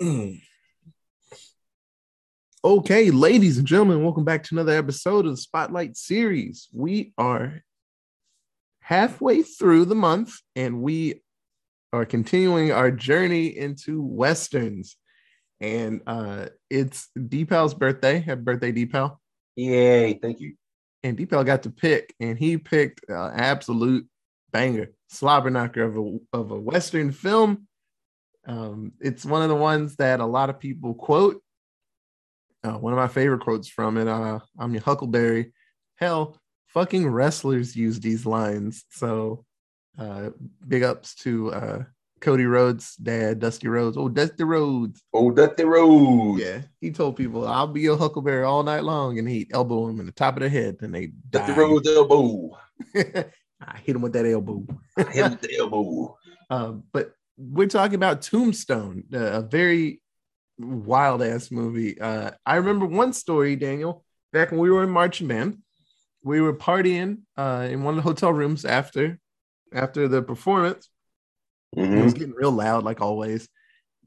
okay, ladies and gentlemen, welcome back to another episode of the Spotlight series. We are halfway through the month and we are continuing our journey into westerns. And uh it's Deepal's birthday. Happy birthday, Deepal. Yay, thank you. And Deepal got to pick, and he picked uh, absolute banger, slobber knocker of a of a western film. Um, it's one of the ones that a lot of people quote. Uh, one of my favorite quotes from it. Uh, I'm your Huckleberry. Hell, fucking wrestlers use these lines. So, uh, big ups to uh, Cody Rhodes' dad, Dusty Rhodes. Oh, Dusty Rhodes. Oh, Dusty Rhodes. Yeah, he told people, "I'll be your Huckleberry all night long," and he'd elbow him in the top of the head, and they Dusty died. Rhodes elbow. I hit him with that elbow. Hit him with the elbow. Um, but we're talking about Tombstone, uh, a very wild ass movie. Uh, I remember one story, Daniel, back when we were in marching band. We were partying uh, in one of the hotel rooms after after the performance. It was Mhm. getting real loud, like always.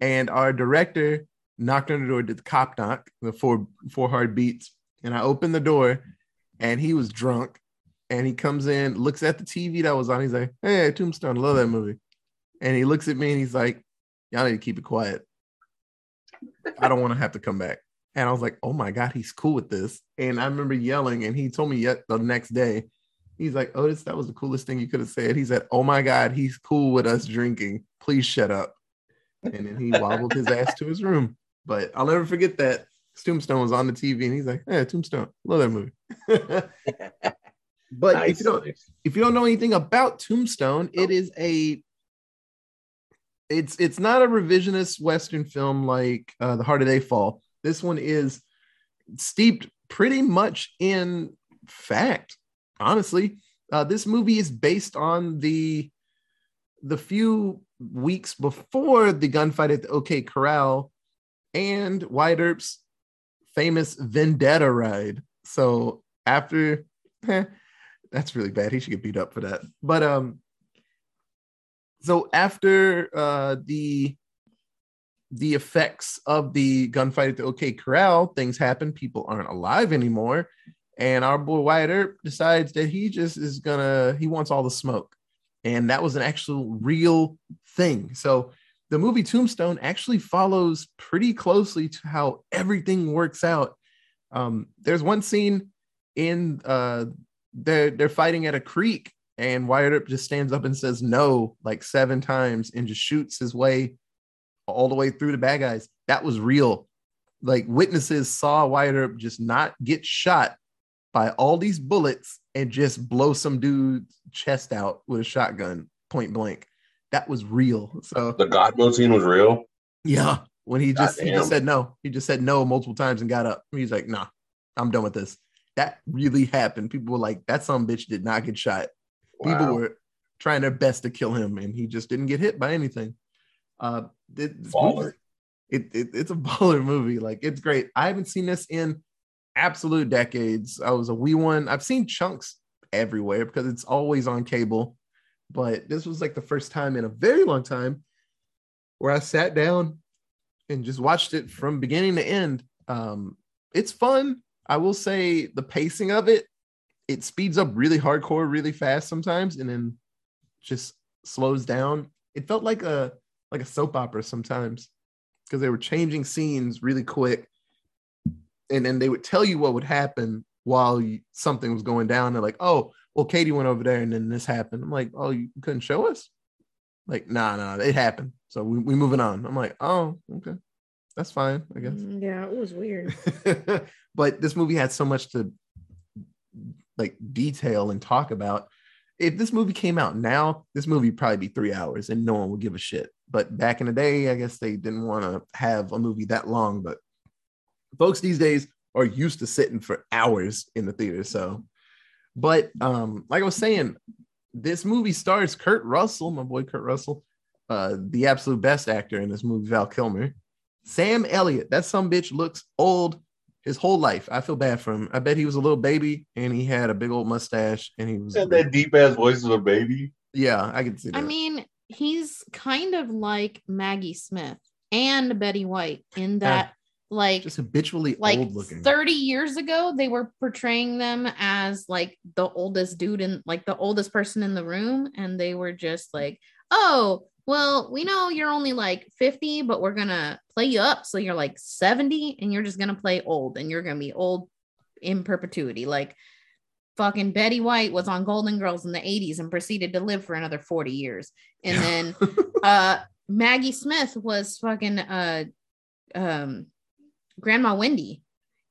And our director knocked on the door, did the cop knock, the four four hard beats. And I opened the door, and he was drunk. And he comes in, looks at the TV that was on. He's like, "Hey, Tombstone, love that movie." And he looks at me and he's like, "Y'all need to keep it quiet. I don't want to have to come back." And I was like, "Oh my god, he's cool with this." And I remember yelling, and he told me yet the next day, He's like, Otis, that was the coolest thing you could have said. He said, Oh my God, he's cool with us drinking. Please shut up. And then he wobbled his ass to his room. But I'll never forget that. Tombstone was on the TV and he's like, Yeah, Tombstone. Love that movie. but if you don't if you don't know anything about Tombstone, it oh. is a it's it's not a revisionist Western film like uh, The Harder They Fall. This one is steeped pretty much in fact. Honestly, uh, this movie is based on the the few weeks before the gunfight at the OK Corral and Wyatt Earp's famous Vendetta ride. So after, eh, that's really bad. He should get beat up for that. But um, so after uh the the effects of the gunfight at the OK Corral, things happen. People aren't alive anymore, and our boy Wyatt Earp decides that he just is gonna he wants all the smoke, and that was an actual real thing. So the movie Tombstone actually follows pretty closely to how everything works out. Um, there's one scene in uh they're they're fighting at a creek and Wyatt Earp just stands up and says no like seven times and just shoots his way all the way through the bad guys. That was real. Like witnesses saw Wyatt Earp just not get shot by all these bullets and just blow some dude's chest out with a shotgun point blank. That was real. So The God mode scene was real. yeah, when he just he just said no, he just said no multiple times and got up. He's like, nah, I'm done with this. That really happened. People were like, that some bitch did not get shot. People Wow. were trying their best to kill him, and he just didn't get hit by anything. Uh, it- Baller. it, it- it's a baller movie. Like it's great. I haven't seen this in absolute decades. I was a wee one. I've seen chunks everywhere because it's always on cable, but this was like the first time in a very long time where I sat down and just watched it from beginning to end. Um, it's fun. I will say the pacing of it, it speeds up really hardcore, really fast sometimes, and then just slows down. It felt like a like a soap opera sometimes because they were changing scenes really quick, and then they would tell you what would happen while you, something was going down. They're like, "Oh, well, Katie went over there, and then this happened." I'm like, "Oh, you couldn't show us?" Like, nah, nah, it happened. So we we moving on. I'm like, "Oh, okay, that's fine, I guess." Mm, Yeah, it was weird. but this movie had so much to like detail and talk about. If this movie came out now, this movie probably be three hours and no one would give a shit. But back in the day, I guess they didn't want to have a movie that long. But folks these days are used to sitting for hours in the theater. So, but um, like I was saying, this movie stars Kurt Russell, my boy Kurt Russell, uh, the absolute best actor in this movie, Val Kilmer. Sam Elliott, that some bitch looks old his whole life. I feel bad for him. I bet he was a little baby and he had a big old mustache and he was Had that deep ass voice of a baby. yeah, I can see that. I mean, he's kind of like Maggie Smith and Betty White in that like Just habitually like old looking. 30 years ago they were portraying them as like the oldest dude in like the oldest person in the room and they were just like oh well we know you're only like 50 but we're gonna play you up. So you're like 70 and you're just gonna play old and you're gonna be old in perpetuity. Like fucking betty white was on golden girls in the 80s and proceeded to live for another 40 years. And then uh maggie smith was fucking uh um grandma wendy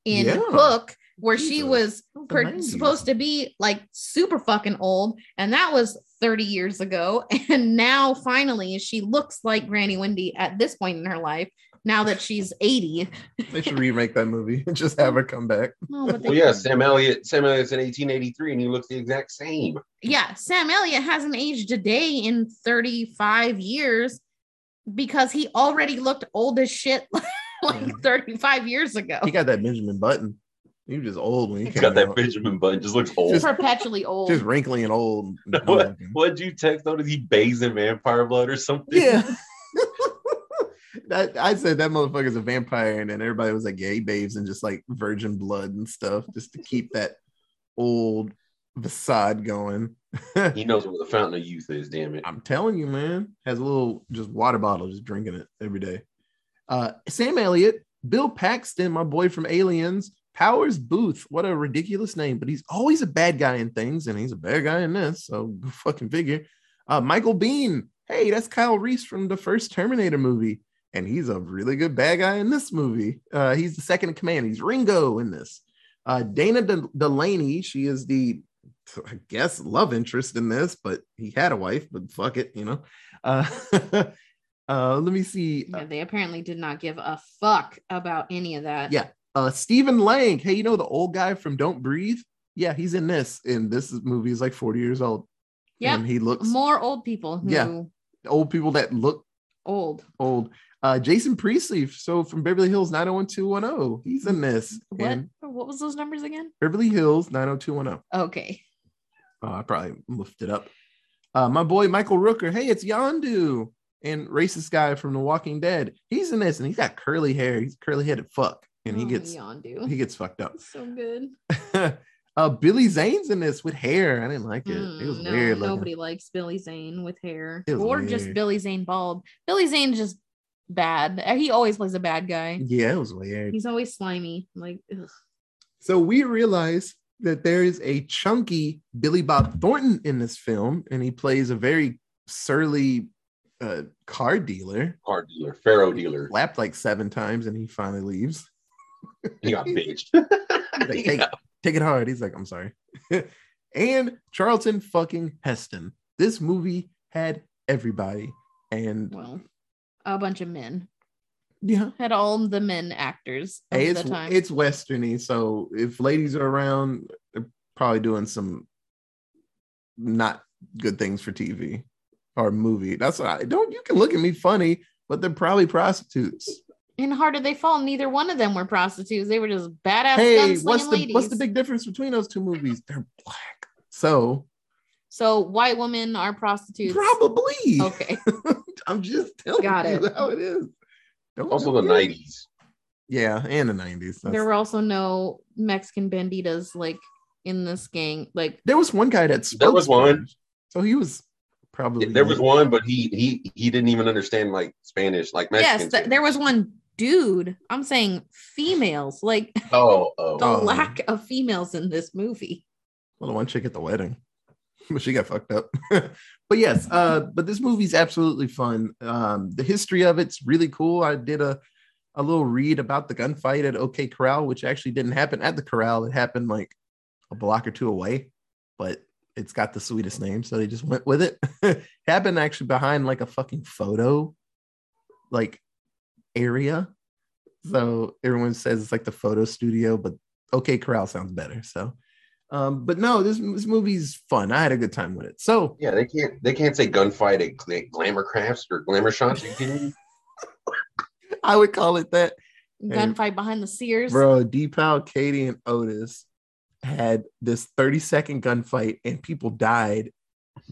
in Yeah. hook where she was per- supposed to be like super fucking old. And that was 30 years ago and now finally she looks like granny wendy at this point in her life now that she's 80 They should remake that movie and just have her come back. no but they Well, yeah, Sam Elliott. Sam Elliott's in 1883, and he looks the exact same. yeah, Sam Elliott hasn't aged a day in 35 years because he already looked old as shit like Yeah. 35 years ago. He got that Benjamin Button. He was just old when he He's came got that out. Benjamin button. Just looks old. Just- Perpetually old. Just wrinkly and old. what? looking. What'd you text on? Is he bathes in vampire blood or something? Yeah. that, I said that motherfucker's a vampire, and then everybody was like, "Yeah, he bathes in just like virgin blood and stuff, just to keep that old facade going." He knows where the fountain of youth is. Damn it. I'm telling you, man, has a little just water bottle, just drinking it every day. Uh, Sam Elliott, Bill Paxton, my boy from Aliens, Powers Boothe. What a ridiculous name, but he's always a bad guy in things, and he's a bad guy in this. So fucking figure. Uh, Michael Biehn. Hey, that's Kyle Reese from the first Terminator movie, and he's a really good bad guy in this movie. Uh, he's the second in command. He's Ringo in this. Uh, Dana De- Delaney. She is the I guess love interest in this, but he had a wife, but fuck it, you know. Uh, uh let me see. Yeah, they apparently did not give a fuck about any of that. Yeah. Uh Stephen Lang. Hey, you know the old guy from Don't Breathe? Yeah, he's in this. And this movie is like 40 years old. Yeah. And he looks More old people who Yeah. old people that look old. old. Uh Jason Priestley, so from Beverly Hills 90210. He's in this. What? And What was those numbers again? Beverly Hills 90210. Okay. Oh, I probably lifted up. Uh, my boy Michael Rooker. Hey, it's Yondu and racist guy from The Walking Dead. He's in this, and he's got curly hair. He's curly headed fuck, and he Oh, gets Yondu. he gets fucked up. so good. uh, Billy Zane's in this with hair. I didn't like it. it was Mm, no, weird. looking. nobody likes Billy Zane with hair, It was or just. Billy Zane bald. Billy Zane's just bad. Uh, He always plays a bad guy. Yeah, it was weird. He's always slimy. Like, ugh. So we realize that there is a chunky Billy Bob Thornton in this film, and he plays a very surly uh, car dealer. Car dealer, faro dealer. Lapped like seven times, and he finally leaves. He got bitched. Like, take, got- take it hard. He's like, I'm sorry. and Charlton fucking Heston. This movie had everybody. And well, a bunch of men yeah, had all the men actors of hey, the it's time. it's westerny. So if ladies are around, they're probably doing some not good things for TV or movie. That's what I don't you can look at me funny, but they're probably prostitutes. In How Did They Fall? Neither one of them were prostitutes. They were just badass hey, what's the ladies. what's the big difference between those two movies? They're black. So so white women are prostitutes. probably Okay. I'm just telling Got you it. how it is. Don't Also the it. 90s. Yeah, and the 90s. there were also no Mexican banditas like in this gang. Like there was one guy that spoke There was one. Spanish, So he was probably There was one, but he he he didn't even understand like Spanish, like Mexican. yes, th- there was one dude. I'm saying females. Like Oh, oh. the Oh. lack of females in this movie. well, the one chick at the wedding. But she got fucked up. but yes, uh, but this movie's absolutely fun. Um, the history of it's really cool. I did a a little read about the gunfight at OK Corral, which actually didn't happen at the corral. It happened like a block or two away, but it's got the sweetest name, so they just went with it. happened actually behind like a fucking photo like area. So everyone says it's like the photo studio, but OK Corral sounds better. So um, but no, this, this movie's fun. I had a good time with it. So Yeah, they can't they can't say gunfight at Gla- Glamour Crafts or Glamour Shots. You kidding me? I would call it that. Gunfight behind the Sears. Bro, Deepak, Katie, and Otis had this 30 second gunfight and people died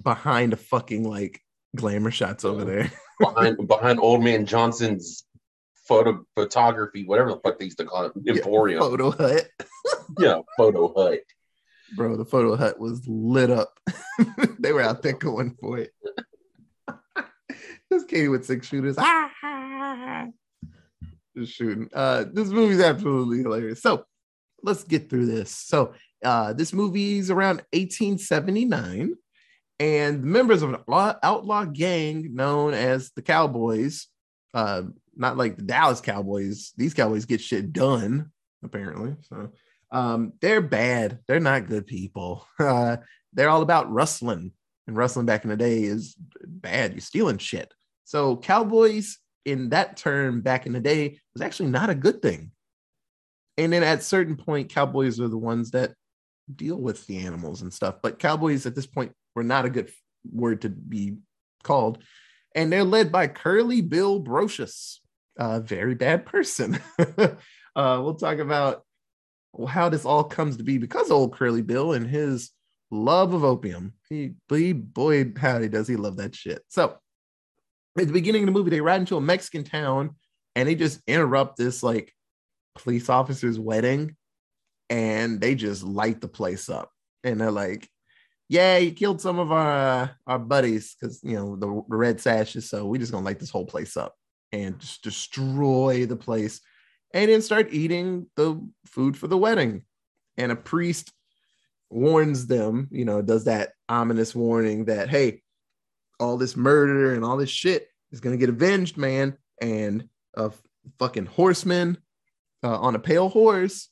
behind a fucking like glamour shots over there. behind behind old man Johnson's photo photography, whatever the fuck they used to call it, Emporium. Photo hut. Yeah, photo hut. Bro, the photo hut was lit up. they were out there going for it. Just Katie with six shooters. Ah! Just shooting. Uh, this movie's absolutely hilarious. So let's get through this. So uh, this movie's around 1879, and members of an outlaw, outlaw gang known as the Cowboys, uh, not like the Dallas Cowboys. These Cowboys get shit done, apparently. So um, they're bad. They're not good people. Uh, they're all about rustling, and rustling back in the day is bad. You're stealing shit. So cowboys in that term back in the day was actually not a good thing. And then at certain point, cowboys are the ones that deal with the animals and stuff. But cowboys at this point were not a good word to be called. And they're led by Curly Bill Brocius, a very bad person. uh, we'll talk about how this all comes to be because old Curly Bill and his love of opium. He, he boy, howdy, does he love that shit. So at the beginning of the movie, they ride into a Mexican town and they just interrupt this like police officer's wedding and they just light the place up. And they're like, yeah, you killed some of our uh, our buddies because you know the, the red sashes. So we just gonna light this whole place up and just destroy the place, and then start eating the food for the wedding. And a priest warns them, you know, does that ominous warning that hey, all this murder and all this shit is gonna get avenged, man. And a fucking horseman uh, on a pale horse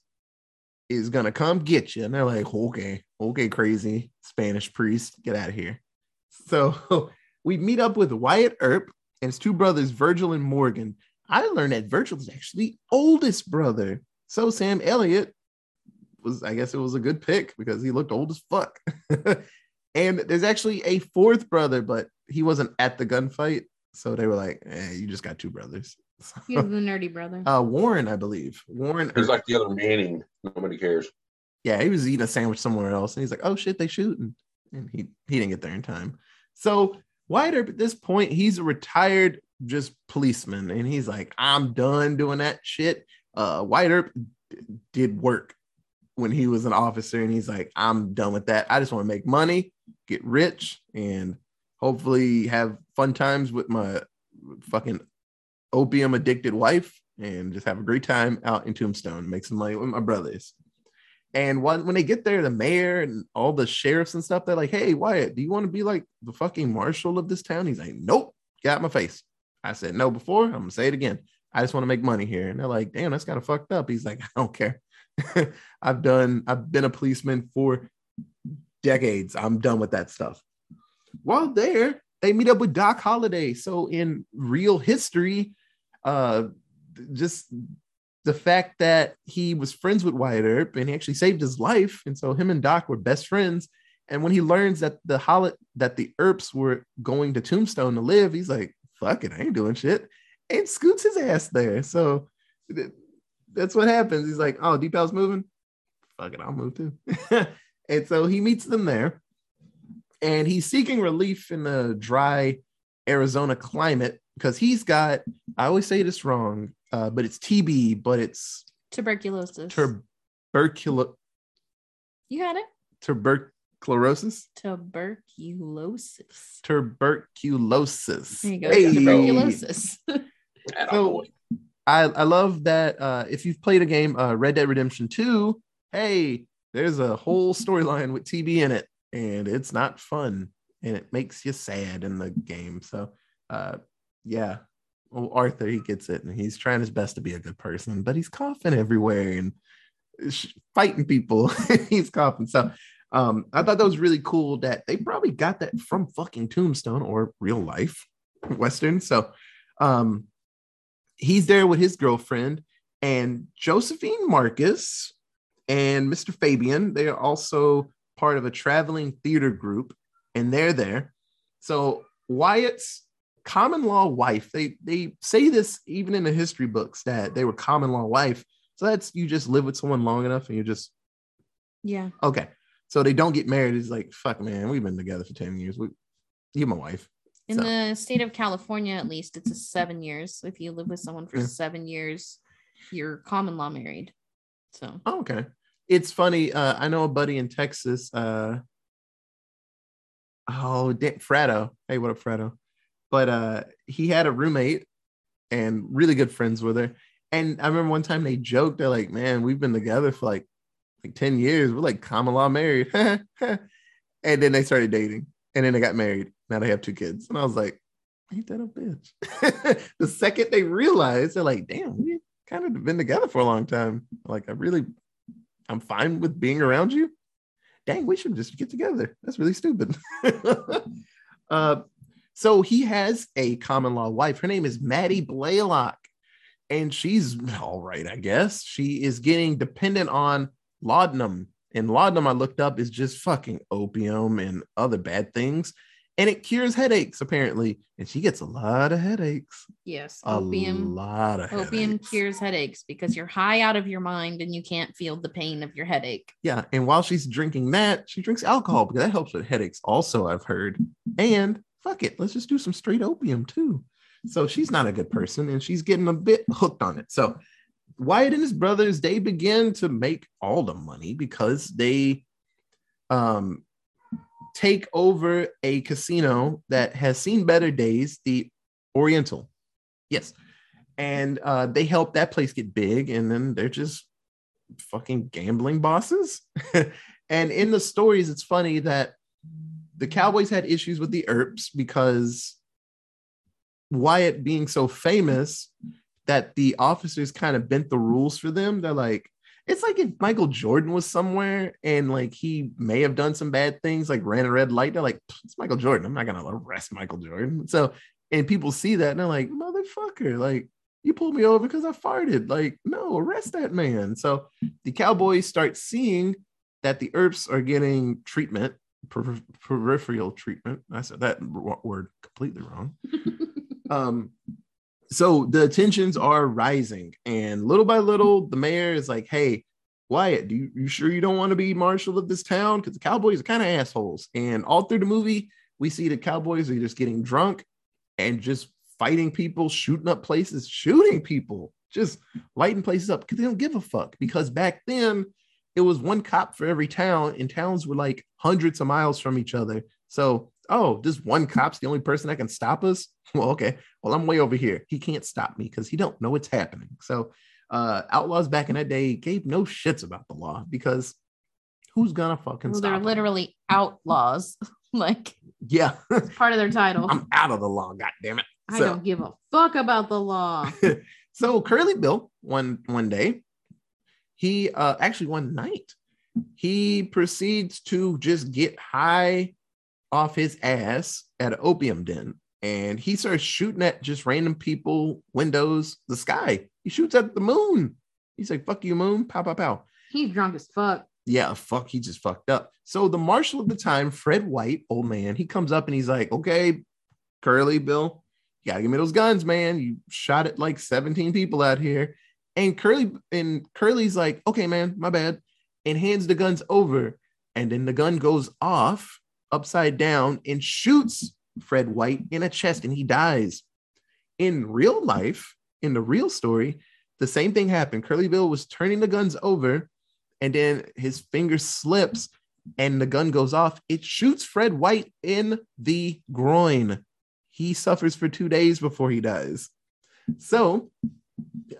is gonna come get you. And they're like, okay, okay, crazy Spanish priest, get out of here. So we meet up with Wyatt Earp and his two brothers, Virgil and Morgan. I learned that Virgil is actually oldest brother. So Sam Elliott was, I guess it was a good pick because he looked old as fuck. and there's actually a fourth brother, but he wasn't at the gunfight. So they were like, eh, you just got two brothers. He was the nerdy brother. Uh, Warren, I believe. Warren. It's like the other Manning. Nobody cares. yeah, he was eating a sandwich somewhere else, and he's like, "Oh shit, they shooting," and he he didn't get there in time. So Earp at this point, he's a retired just policeman, and he's like, "I'm done doing that shit." Uh, Wyatt Earp d- did work when he was an officer, and he's like, "I'm done with that. I just want to make money, get rich, and hopefully have fun times with my fucking opium addicted wife and just have a great time out in Tombstone, make some money with my brothers. And when, when they get there, the mayor and all the sheriffs and stuff, they're like, hey, Wyatt, do you want to be like the fucking marshal of this town? He's like, nope, get out my face. I said no before. I'm going to say it again. I just want to make money here. And they're like, damn, that's kind of fucked up. He's like, I don't care. I've done, I've been a policeman for decades. I'm done with that stuff. While there, they meet up with Doc Holliday. So in real history, uh, just the fact that he was friends with Wyatt Earp and he actually saved his life, and so him and Doc were best friends. And when he learns that the Hollid that the Earps were going to Tombstone to live, he's like, "Fuck it, I ain't doing shit," and scoots his ass there. So th- that's what happens. He's like, "Oh, Deep House moving, fuck it, I'll move too." and so he meets them there, and he's seeking relief in the dry Arizona climate because he's got. I always say this wrong, uh, but it's TB, but it's Tuberculosis. tuberculo- you had it. tuberculosis. Tuberculosis. Tuberculosis. There you go. Hey. Tuberculosis. So- I, I love that uh, if you've played a game, uh, Red Dead Redemption 2, hey, there's a whole storyline with TB in it, and it's not fun, and it makes you sad in the game. So, uh, yeah, well, Arthur, he gets it, and he's trying his best to be a good person, but he's coughing everywhere and fighting people. he's coughing. So, um, I thought that was really cool that they probably got that from fucking Tombstone or real life Western. So, um, he's there with his girlfriend and Josephine Marcus and Mr. Fabian. They are also part of a traveling theater group, and they're there. So Wyatt's common law wife. They they say this even in the history books that they were common law wife. So that's you just live with someone long enough and you just yeah. okay. So they don't get married. It's like fuck, man. We've been together for ten years. We, you're my wife. In So- the state of California, at least, it's a seven years. If you live with someone for Yeah. seven years, you're common law married. So Oh, okay. It's funny. Uh, I know a buddy in Texas. Uh, oh, Frado. Hey, what up, Frado? But uh, he had a roommate and really good friends with her. And I remember one time they joked, they're like, man, we've been together for like like 10 years. We're like law married. and then they started dating. And then they got married. Now they have two kids. And I was like, ain't that a bitch? the second they realized, they're like, damn, we kind of been together for a long time. Like, I really, I'm fine with being around you. Dang, we should just get together. That's really stupid. uh, so he has a common law wife. Her name is Mattie Blaylock, and she's all right, I guess. She is getting dependent on laudanum, and laudanum I looked up is just fucking opium and other bad things, and it cures headaches apparently. And she gets a lot of headaches. yes, opium. A opium. lot of Opium headaches. cures headaches because you're high out of your mind and you can't feel the pain of your headache. Yeah, and while she's drinking that, she drinks alcohol because that helps with headaches. Also, I've heard. And fuck it, let's just do some straight opium too. So she's not a good person, and she's getting a bit hooked on it. So Wyatt and his brothers they begin to make all the money because they um take over a casino that has seen better days, the Oriental. Yes. And uh, they help that place get big, and then they're just fucking gambling bosses. and in the stories, it's funny that the Cowboys had issues with the Earps because Wyatt being so famous that the officers kind of bent the rules for them. They're like, it's like if Michael Jordan was somewhere and like he may have done some bad things, like ran a red light. They're like, it's Michael Jordan. I'm not gonna arrest Michael Jordan. So, and people see that and they're like, motherfucker, like you pulled me over because I farted. Like, no, arrest that man. So the Cowboys start seeing that the Earps are getting treatment, per- peripheral treatment. I said that word completely wrong. um, so the tensions are rising, and little by little, the mayor is like, "Hey, Wyatt, do you, you sure you don't want to be marshal of this town? Because the Cowboys are kind of assholes." And all through the movie, we see the Cowboys are just getting drunk and just fighting people, shooting up places, shooting people, just lighting places up because they don't give a fuck. Because back then, it was one cop for every town, and towns were like hundreds of miles from each other. So, oh, this one cop's the only person that can stop us. Well, okay. Well, I'm way over here. He can't stop me because he don't know what's happening. So, uh, outlaws back in that day gave no shits about the law because who's gonna fucking Well, stop? they're 'em? literally outlaws. like yeah. it's part of their title. I'm out of the law. God damn it. I So- don't give a fuck about the law. so Curly Bill one one day, he uh actually one night, he proceeds to just get high off his ass at an opium den. And he starts shooting at just random people, windows, the sky. He shoots at the moon. He's like, fuck you, moon. Pow, pow, pow. He's drunk as fuck. Yeah, fuck, he just fucked up. So the marshal at the time, Fred White, old man, he comes up and he's like, okay, Curly Bill, you gotta give me those guns, man. You shot at like 17 people out here. And Curly and Curly's like, okay, man, my bad, and hands the guns over. And then the gun goes off upside down and shoots Fred White in a chest, and he dies. In real life, in the real story, the same thing happened. Curly Bill was turning the guns over, and then his finger slips and the gun goes off. It shoots Fred White in the groin. He suffers for two days before he dies. So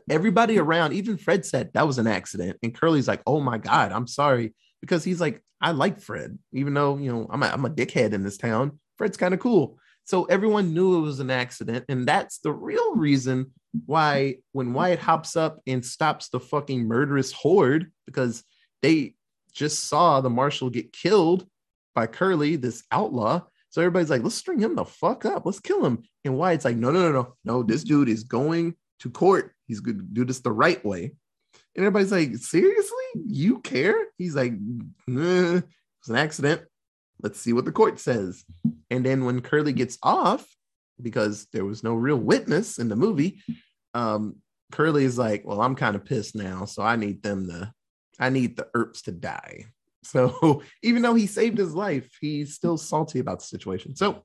everybody around, even Fred said that was an accident. And Curly's like, oh my God, I'm sorry. Because he's like, I like Fred, even though, you know, I'm a, I'm a dickhead in this town. Fred's kind of cool. So everyone knew it was an accident. And that's the real reason why when Wyatt hops up and stops the fucking murderous horde, because they just saw the marshal get killed by Curly, this outlaw. So everybody's like, let's string him the fuck up. Let's kill him. And Wyatt's like, no, no, no, no, no. This dude is going to court. He's going to do this the right way. And everybody's like, seriously? You care? He's like, nah, it's an accident. Let's see what the court says. And then when Curly gets off, because there was no real witness in the movie, um, Curly is like, well, I'm kind of pissed now. So I need them to, I need the Earps to die. So even though he saved his life, he's still salty about the situation. So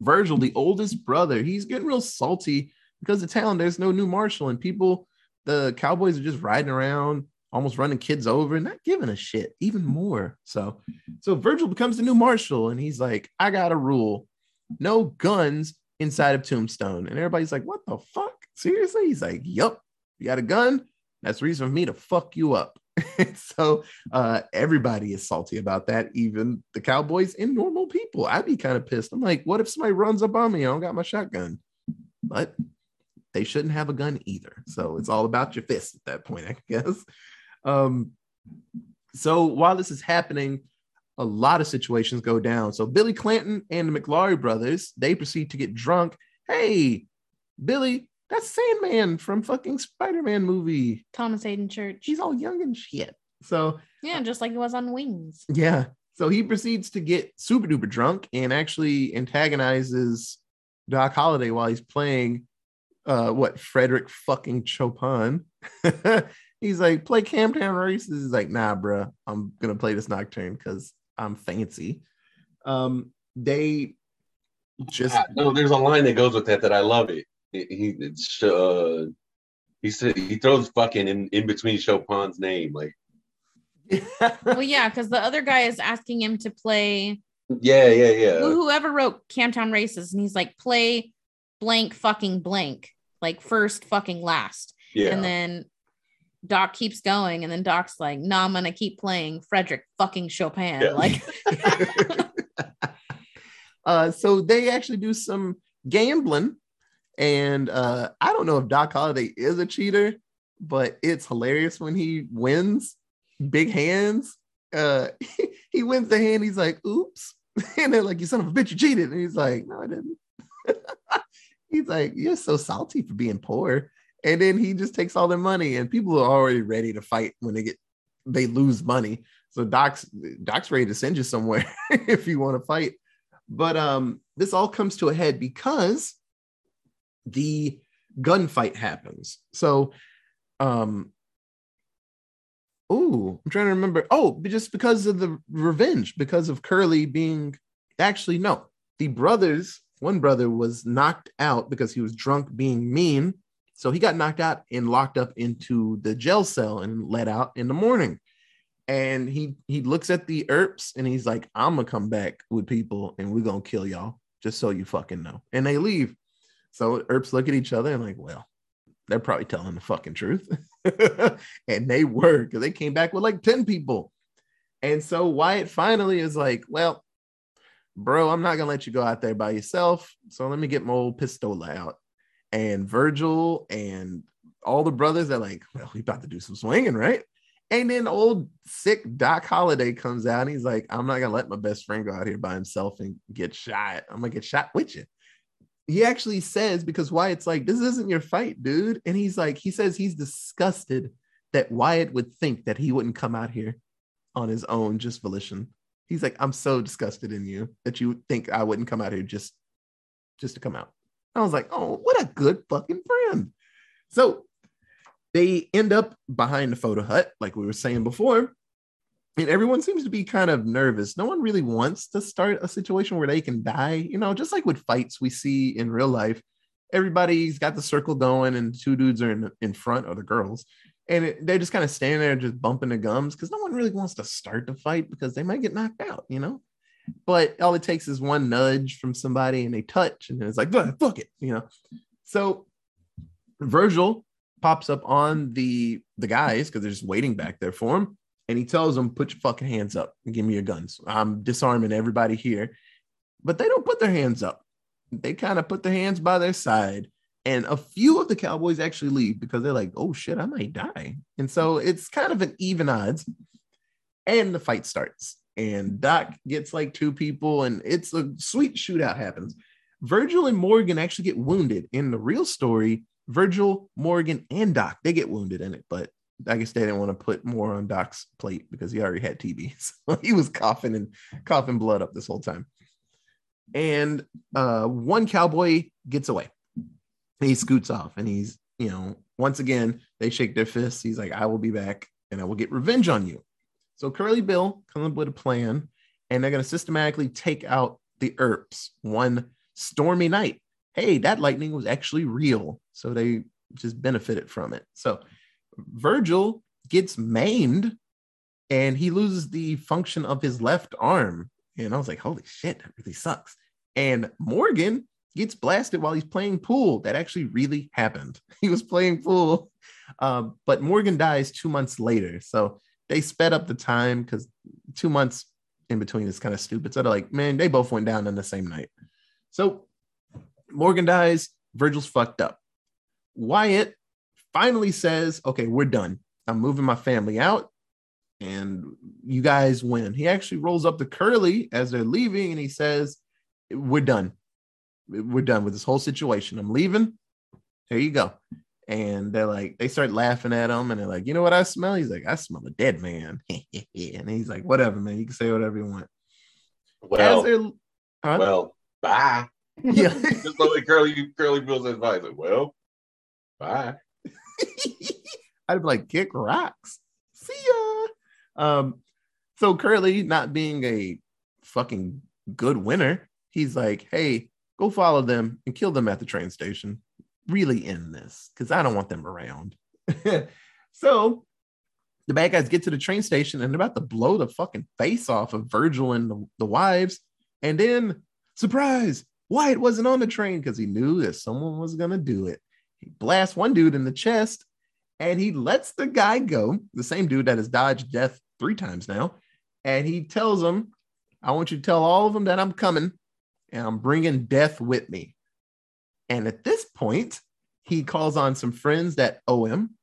Virgil, the oldest brother, he's getting real salty because the town there's no new marshal and people, the Cowboys are just riding around, almost running kids over, and not giving a shit even more. So, so Virgil becomes the new marshal and he's like, I got a rule, no guns inside of Tombstone, and everybody's like, what the fuck? Seriously? He's like, yup, you got a gun. That's reason for me to fuck you up. so uh, everybody is salty about that, even the Cowboys and normal people. I'd be kind of pissed. I'm like, what if somebody runs up on me? I don't got my shotgun. But they shouldn't have a gun either. So it's all about your fist at that point, I guess. Um, so while this is happening, a lot of situations go down. So Billy Clanton and the McLaury brothers, they proceed to get drunk. Hey, Billy, that's Sandman from fucking Spider-Man movie. Thomas Haden Church. He's all young and shit. So Yeah, just like he was on Wings. yeah. So he proceeds to get super duper drunk and actually antagonizes Doc Holliday while he's playing uh what Frederick fucking Chopin. he's like, play Camptown Races. He's like, nah, bruh, I'm gonna play this nocturne because I'm fancy. Um, they just Ah, no, there's a line that goes with that that I love it. He, he it's uh he said he throws fucking in, in between Chopin's name. Like, Well, yeah, because the other guy is asking him to play yeah, yeah, yeah. whoever wrote Camptown Races, and he's like, play blank fucking blank, like first fucking last. Yeah. And then Doc keeps going, and then Doc's like, no, I'm gonna keep playing Frederick fucking Chopin. Yeah. Like, uh, so they actually do some gambling, and uh, I don't know if Doc Holliday is a cheater, but it's hilarious when he wins big hands. Uh, he wins the hand. He's like, "Oops," and they're like, "You son of a bitch, you cheated." And he's like, "No, I didn't." He's like, "You're so salty for being poor." And then he just takes all their money, and people are already ready to fight when they get they lose money. So Doc's Doc's ready to send you somewhere if you want to fight. But um, this all comes to a head because the gunfight happens. So, um, oh, I'm trying to remember. Oh, just because of the revenge, because of Curly being actually no, the brothers. One brother was knocked out because he was drunk, being mean. So he got knocked out and locked up into the jail cell and let out in the morning and he he looks at the Earps and he's like, I'm gonna come back with people and we're gonna kill y'all, just so you fucking know. And they leave. So Earps look at each other and like, well, they're probably telling the fucking truth. and they were because they came back with like 10 people. And so Wyatt finally is like, well, bro, I'm not gonna let you go out there by yourself. So let me get my old pistola out. And Virgil and all the brothers are like, well, we about to do some swinging, right? And then old sick Doc Holliday comes out and he's like, I'm not gonna let my best friend go out here by himself and get shot. I'm gonna get shot with you. He actually says, because Wyatt's like, this isn't your fight, dude. And he's like, he says he's disgusted that Wyatt would think that he wouldn't come out here on his own, just volition. He's like, I'm so disgusted in you that you think I wouldn't come out here just just to come out. I was like, oh, what a good fucking friend. So they end up behind the photo hut, like we were saying before. And everyone seems to be kind of nervous. No one really wants to start a situation where they can die. You know, just like with fights we see in real life, everybody's got the circle going, and two dudes are in, in front, or the girls, and it, they're just kind of standing there, just bumping the gums because no one really wants to start the fight because they might get knocked out, you know. But all it takes is one nudge from somebody, and they touch, and it's like, fuck it, you know. So Virgil pops up on the the guys because they're just waiting back there for him, and he tells them, "Put your fucking hands up and give me your guns. I'm disarming everybody here." But they don't put their hands up. They kind of put their hands by their side, and a few of the cowboys actually leave because they're like, "Oh shit, I might die," and so it's kind of an even odds. And the fight starts, and Doc gets like two people, and it's a sweet shootout happens. Virgil and Morgan actually get wounded. In the real story, Virgil, Morgan, and Doc they get wounded in it, but I guess they didn't want to put more on Doc's plate because he already had TB, so he was coughing and coughing blood up this whole time. And uh, one cowboy gets away. He scoots off, and he's you know once again they shake their fists. He's like, "I will be back, and I will get revenge on you." So Curly Bill comes up with a plan, and they're going to systematically take out the Earps one stormy night. Hey, that lightning was actually real. So they just benefited from it. So Virgil gets maimed and he loses the function of his left arm. And I was like, holy shit, that really sucks. And Morgan gets blasted while he's playing pool. That actually really happened. He was playing pool, um, but Morgan dies two months later. So they sped up the time because two months in between is kind of stupid. So they're like, man, they both went down on the same night. So Morgan dies. Virgil's fucked up. Wyatt finally says, okay, we're done. I'm moving my family out and you guys win. He actually rolls up the Curly as they're leaving and he says, we're done. We're done with this whole situation. I'm leaving. Here you go. And they're like, they start laughing at him and they're like, you know what I smell? He's like, I smell a dead man. and he's like, whatever, man. You can say whatever you want. Well, Huh? well, bye. yeah. Just like Curly Curly Bill's advice. Like, well, bye. I'd be like, kick rocks. See ya. Um, so Curly, not being a fucking good winner, he's like, hey, go follow them and kill them at the train station. Really end this because I don't want them around. so the bad guys get to the train station and they're about to blow the fucking face off of Virgil and the, the wives. And then, surprise, Wyatt wasn't on the train because he knew that someone was going to do it. He blasts one dude in the chest and he lets the guy go, the same dude that has dodged death three times now. And he tells him, I want you to tell all of them that I'm coming and I'm bringing death with me. And at this point, he calls on some friends that owe him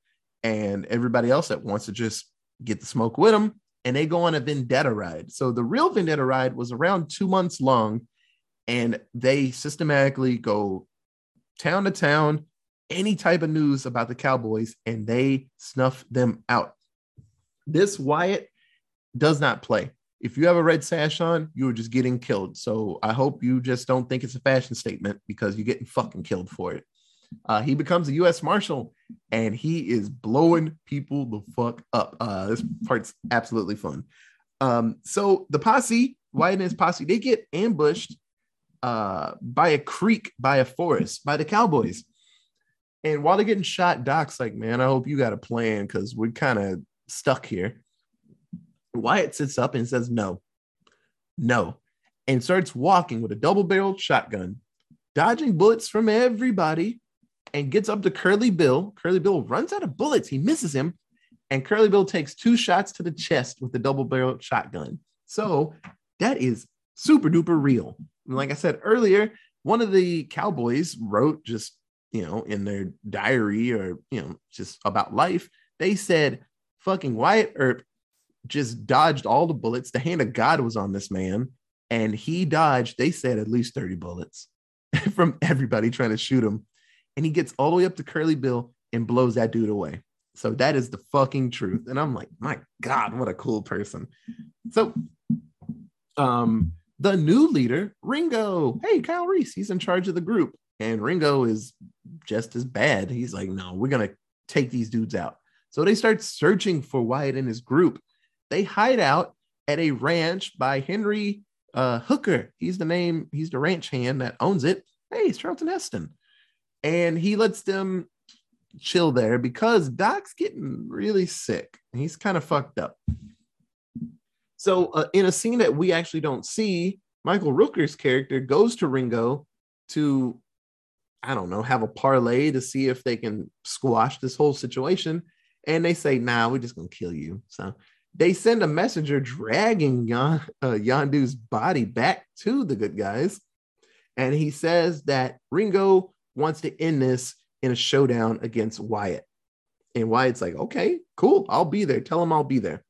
and everybody else that wants to just get the smoke with him. And they go on a vendetta ride. So the real vendetta ride was around two months long. And they systematically go town to town, any type of news about the Cowboys, and they snuff them out. This Wyatt does not play. If you have a red sash on, you're just getting killed. So I hope you just don't think it's a fashion statement because you're getting fucking killed for it. Uh, he becomes a U.S. Marshal and he is blowing people the fuck up. Uh, this part's absolutely fun. Um, so the posse, Wyatt and his posse, they get ambushed uh, by a creek, by a forest, by the Cowboys. And while they're getting shot, Doc's like, man, I hope you got a plan because we're kind of stuck here. Wyatt sits up and says, no, no, and starts walking with a double barreled shotgun, dodging bullets from everybody, and gets up to Curly Bill. Curly Bill runs out of bullets. He misses him, and Curly Bill takes two shots to the chest with the double barreled shotgun. So that is super duper real. And like I said earlier, one of the cowboys wrote just, you know, in their diary or, you know, just about life, they said fucking Wyatt Earp just dodged all the bullets. The hand of God was on this man, and he dodged, they said, at least 30 bullets from everybody trying to shoot him. And he gets all the way up to Curly Bill and blows that dude away. So that is the fucking truth. And I'm like, my God, what a cool person. So um the new leader, Ringo. Hey, Kyle Reese, he's in charge of the group. And Ringo is just as bad. He's like, no, we're gonna take these dudes out. So they start searching for Wyatt and his group. They hide out at a ranch by Henry uh, Hooker. He's the name, he's the ranch hand that owns it. Hey, it's Charlton Heston. And he lets them chill there because Doc's getting really sick. He's kind of fucked up. So, uh, in a scene that we actually don't see, Michael Rooker's character goes to Ringo to, I don't know, have a parlay to see if they can squash this whole situation. And they say, nah, we're just going to kill you. So, they send a messenger dragging Yon, uh, Yondu's body back to the good guys. And he says that Ringo wants to end this in a showdown against Wyatt. And Wyatt's like, okay, cool. I'll be there. Tell him I'll be there.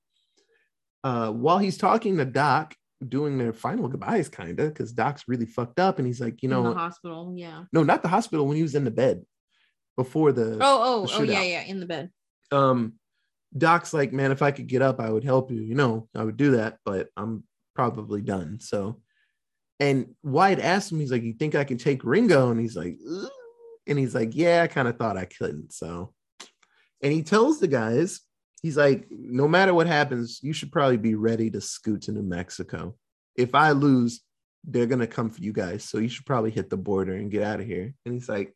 Uh, while he's talking to Doc, doing their final goodbyes, kind of, because Doc's really fucked up. And he's like, you know, in the hospital. Yeah. no, not the hospital when he was in the bed before the. Oh, oh, the oh, yeah, yeah, in the bed. um doc's like man if i could get up i would help you you know i would do that but i'm probably done so and wyatt asked him he's like you think i can take ringo and he's like "Ugh." and he's like yeah i kind of thought i couldn't so and he tells the guys he's like no matter what happens you should probably be ready to scoot to new mexico if i lose they're gonna come for you guys. So you should probably hit the border and get out of here. And he's like,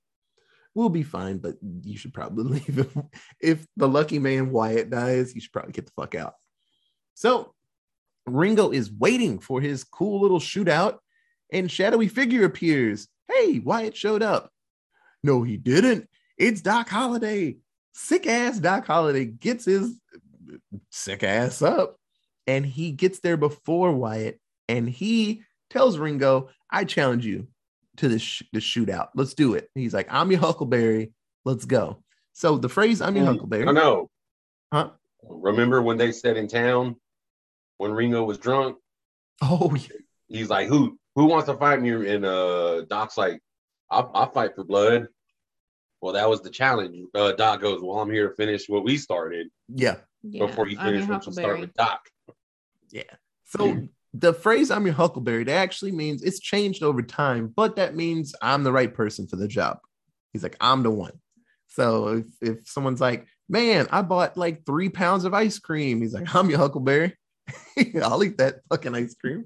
We'll be fine, but you should probably leave. If, if the lucky man Wyatt dies, you should probably get the fuck out. So Ringo is waiting for his cool little shootout, and shadowy figure appears. Hey, Wyatt showed up. No, he didn't. It's Doc Holliday. Sick ass Doc Holliday gets his sick ass up, and he gets there before Wyatt, and he tells Ringo, "I challenge you to this sh- the shootout. Let's do it." He's like, "I'm your Huckleberry. Let's go." So the phrase "I'm your Mm, Huckleberry," I know. huh? Remember when they said in town when Ringo was drunk? Oh, yeah. He's like, "Who who wants to fight me?" And uh, Doc's like, "I'll, I'll fight for blood." Well, that was the challenge. Uh, Doc goes, "Well, I'm here to finish what we started yeah. Yeah, before you I'm your finish what you start with Doc." Yeah. So the phrase "I'm your Huckleberry" that actually means it's changed over time, but that means I'm the right person for the job. He's like, I'm the one. So if, if someone's like, man, I bought like three pounds of ice cream, he's like, I'm your Huckleberry. I'll eat that fucking ice cream.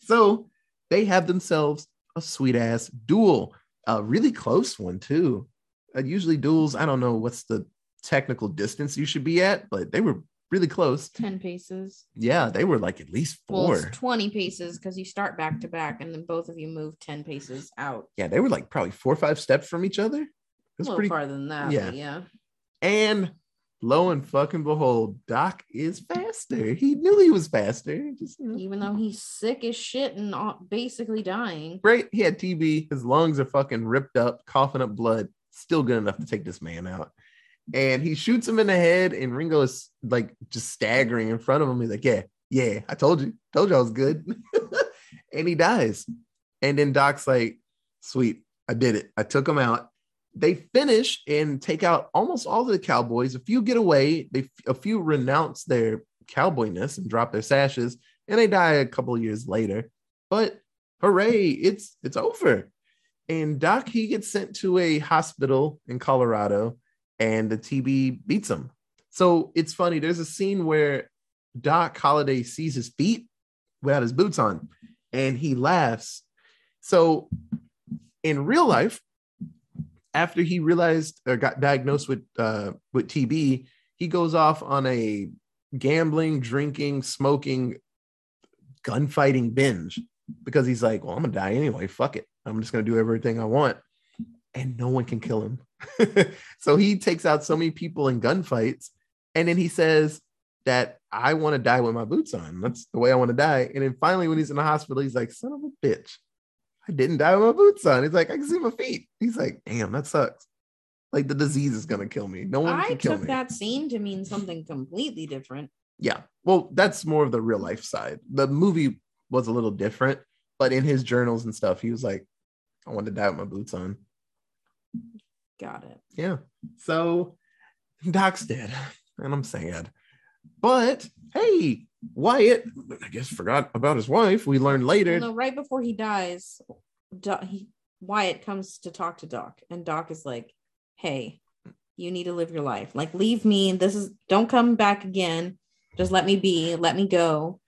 So they have themselves a sweet ass duel, a really close one too. Uh, usually duels, I don't know what's the technical distance you should be at, but they were really close. 10 paces. Yeah, they were like at least four. it's 20 paces because you start back to back and then both of you move 10 paces out. yeah, they were like probably four or five steps from each other. It A little pretty. farther than that. yeah. Yeah. yeah. And lo and fucking behold, Doc is faster. He knew he was faster. Just you know. Even though he's sick as shit and basically dying. great. He had TB. His lungs are fucking ripped up, coughing up blood. Still good enough to take this man out. And he shoots him in the head, and Ringo is like just staggering in front of him. He's like, "Yeah, yeah, I told you, told you I was good." and he dies. And then Doc's like, "Sweet, I did it. I took him out." They finish and take out almost all of the cowboys. A few get away. They a few renounce their cowboyness and drop their sashes, and they die a couple years later. But hooray, it's it's over. And Doc he gets sent to a hospital in Colorado, and the TB beats him. So it's funny. There's a scene where Doc Holliday sees his feet without his boots on, and he laughs. So in real life, after he realized or got diagnosed with uh, with TB, he goes off on a gambling, drinking, smoking, gunfighting binge because he's like, well, I'm gonna die anyway. Fuck it. I'm just gonna do everything I want, and no one can kill him. so he takes out so many people in gunfights, and then he says that I want to die with my boots on. That's the way I want to die. And then finally, when he's in the hospital, he's like, son of a bitch. I didn't die with my boots on. He's like, I can see my feet. He's like, damn, that sucks. Like the disease is gonna kill me. No one I can kill took me. that scene to mean something completely different. Yeah. Well, that's more of the real life side. The movie was a little different, but in his journals and stuff, he was like, I want to die with my boots on. Got it. Yeah. So Doc's dead, and I'm sad. But hey, Wyatt, I guess forgot about his wife. We learned later. No, right before he dies, Doc, he, Wyatt comes to talk to Doc, and Doc is like, "Hey, you need to live your life. Like, leave me. This is don't come back again. Just let me be. Let me go,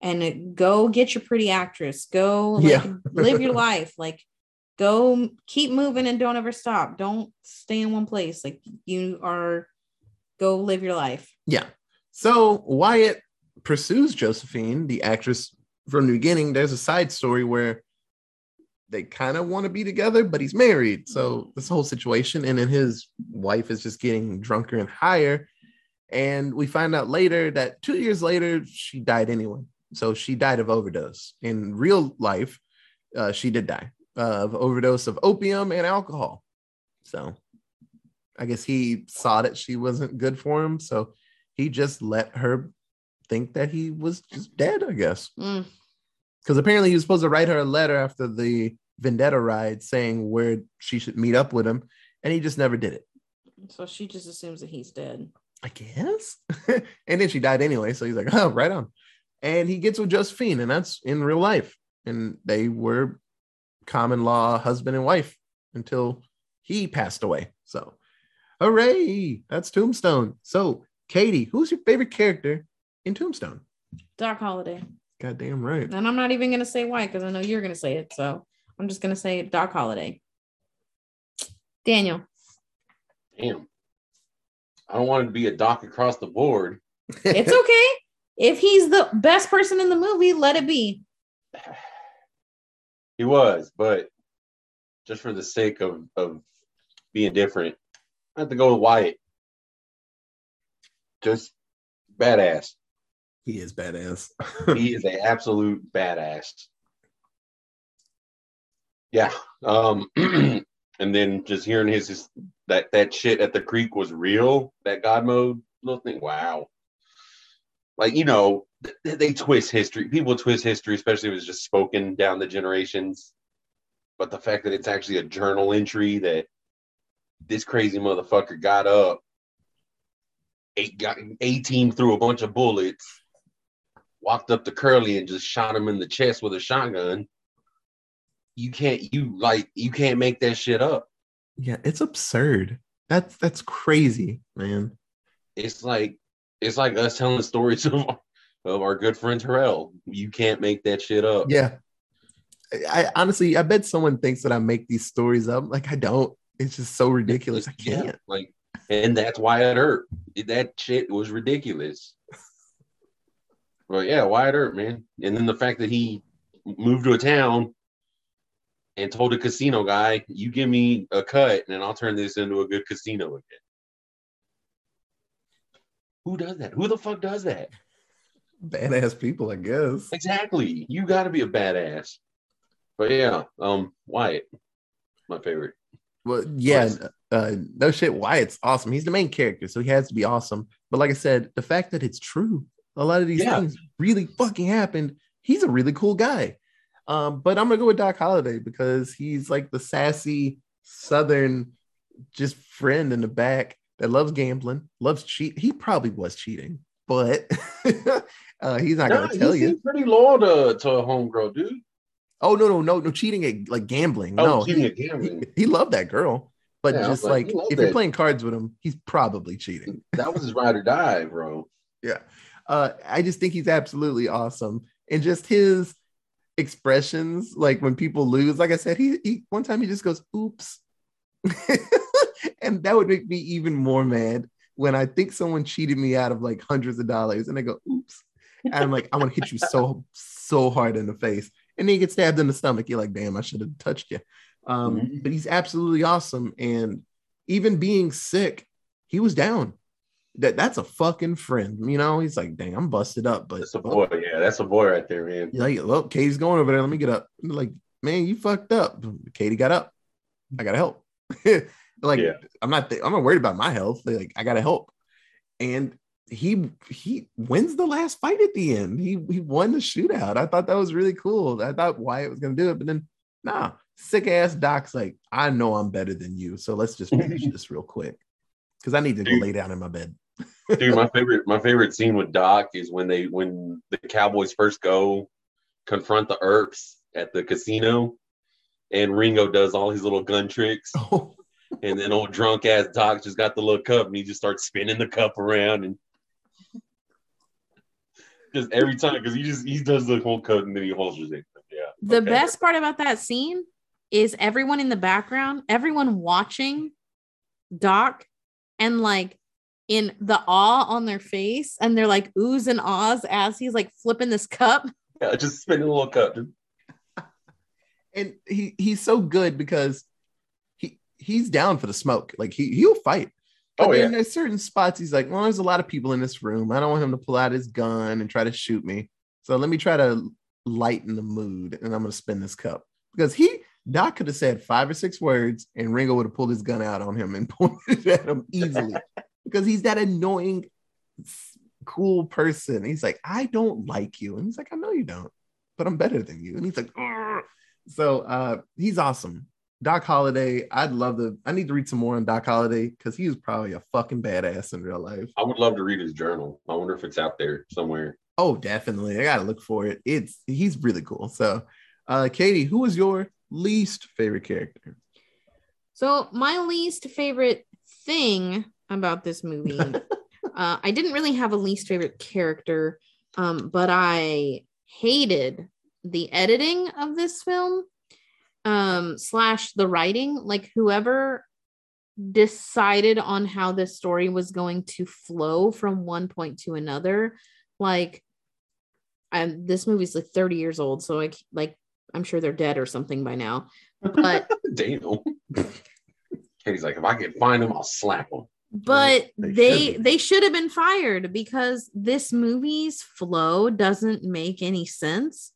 and go get your pretty actress. Go, like, Yeah. live your life. Like, go keep moving and don't ever stop. Don't stay in one place. Like, you are. Go live your life. Yeah. So Wyatt pursues Josephine, the actress from the beginning. There's a side story where they kind of want to be together, but he's married. So this whole situation, and then his wife is just getting drunker and higher. And we find out later that two years later, she died anyway. So she died of overdose. In real life, uh, she did die of overdose of opium and alcohol. So I guess he saw that she wasn't good for him. So he just let her think that he was just dead, I guess. Mm, Because apparently he was supposed to write her a letter after the Vendetta ride saying where she should meet up with him. And he just never did it. so she just assumes that he's dead. I guess. and then she died anyway. So he's like, oh, right on. And he gets with Josephine, and that's in real life. And they were common law husband and wife until he passed away. So, hooray! That's Tombstone. So, Katie, who's your favorite character in Tombstone? Doc Holliday. Goddamn right. And I'm not even gonna say why because I know you're gonna say it. So I'm just gonna say Doc Holliday. Daniel. Damn. I don't want it to be a doc across the board. It's okay. if he's the best person in the movie, let it be. He was, but just for the sake of of being different, I have to go with Wyatt. Just badass. he is badass. he is an absolute badass. Yeah. Um and then just hearing his, his that that shit at the creek was real, that God mode little thing. Wow. Like, you know, th- they twist history. People twist history, especially if it's just spoken down the generations. But the fact that it's actually a journal entry that this crazy motherfucker got up, eight got 18 through a bunch of bullets, walked up to Curly and just shot him in the chest with a shotgun. You can't you like you can't make that shit up. yeah, it's absurd. That's that's crazy, man. It's like it's like us telling stories of, of our good friend Terrell. You can't make that shit up. Yeah. I, honestly, I bet someone thinks that I make these stories up. Like I don't. It's just so ridiculous. I can't. like, and that's why it hurt. That shit was ridiculous. But yeah, Wyatt Earp, man. And then the fact that he moved to a town and told a casino guy, "You give me a cut, and I'll turn this into a good casino again." Who does that? Who the fuck does that? Badass people, I guess. Exactly. You got to be a badass. But yeah, um, Wyatt, my favorite. Well, yeah, uh, no shit. Wyatt's awesome. He's the main character, so he has to be awesome. But like I said, the fact that it's true, a lot of these Yeah. things really fucking happened. He's a really cool guy. Um, but I'm gonna go with Doc Holliday because he's like the sassy Southern just friend in the back that loves gambling, loves cheat. He probably was cheating, but uh, he's not Nah, gonna tell you. pretty loyal to, to a homegirl, dude. Oh no, no, no, no cheating at like gambling. Oh, no, cheating he, at gambling. he, he loved that girl, but Yeah, just like, like he loved if you're playing cards with him, he's probably cheating. That was his ride or die, bro. Yeah. Uh, I just think he's absolutely awesome. And just his expressions, like when people lose, like I said, he, he one time he just goes, oops. and that would make me even more mad when I think someone cheated me out of like hundreds of dollars and I go, oops. And I'm like, I want to hit you so, so hard in the face. And then you get stabbed in the stomach. You're like, damn, I should have touched you. Um, Mhm. But he's absolutely awesome. And even being sick, he was down. That that's a fucking friend. You know, he's like, dang, I'm busted up, but That's a boy. Yeah, that's a boy right there, man. you're like, look, Katie's going over there. Let me get up. Like, man, you fucked up. Katie got up. I gotta help. like, Yeah. I'm not. I'm not worried about my health. Like, I gotta help. And he he wins the last fight at the end. He he won the shootout. I thought that was really cool. I thought Wyatt was gonna do it, but then nah, sick ass Doc's like, I know I'm better than you, so let's just finish this real quick because I need to Dude. lay down in my bed. Dude, my favorite my favorite scene with Doc is when they when the Cowboys first go confront the Earps at the casino, and Ringo does all his little gun tricks, Oh, and then old drunk ass Doc just got the little cup and he just starts spinning the cup around and just every time because he just he does the whole cup and then he holsters it. Yeah. The okay. best part about that scene is everyone in the background, everyone watching Doc and like in the awe on their face, and they're like oohs and ahs as he's like flipping this cup. Yeah, just spinning the little cup. Dude. and he he's so good because he he's down for the smoke. Like he he'll fight. But Oh yeah. there's certain spots he's like, well, there's a lot of people in this room. I don't want him to pull out his gun and try to shoot me. So let me try to lighten the mood, and I'm gonna spin this cup because he Doc could have said five or six words, and Ringo would have pulled his gun out on him and pointed at him easily because he's that annoying, cool person. He's like, I don't like you, and he's like, I know you don't, but I'm better than you. And he's like, "Arr." so uh, he's awesome. Doc Holliday, I'd love to. I need to read some more on Doc Holliday because he was probably a fucking badass in real life. I would love to read his journal. I wonder if it's out there somewhere. Oh, definitely. I gotta look for it. It's he's really cool. So, uh, Katie, who was your least favorite character? So my least favorite thing about this movie, uh, I didn't really have a least favorite character, um, but I hated the editing of this film um slash the writing like whoever decided on how this story was going to flow from one point to another like and this movie's like 30 years old so like like i'm sure they're dead or something by now but Damn. Katie's like, if I can find him, I'll slap him. but They they should they should have been fired because this movie's flow doesn't make any sense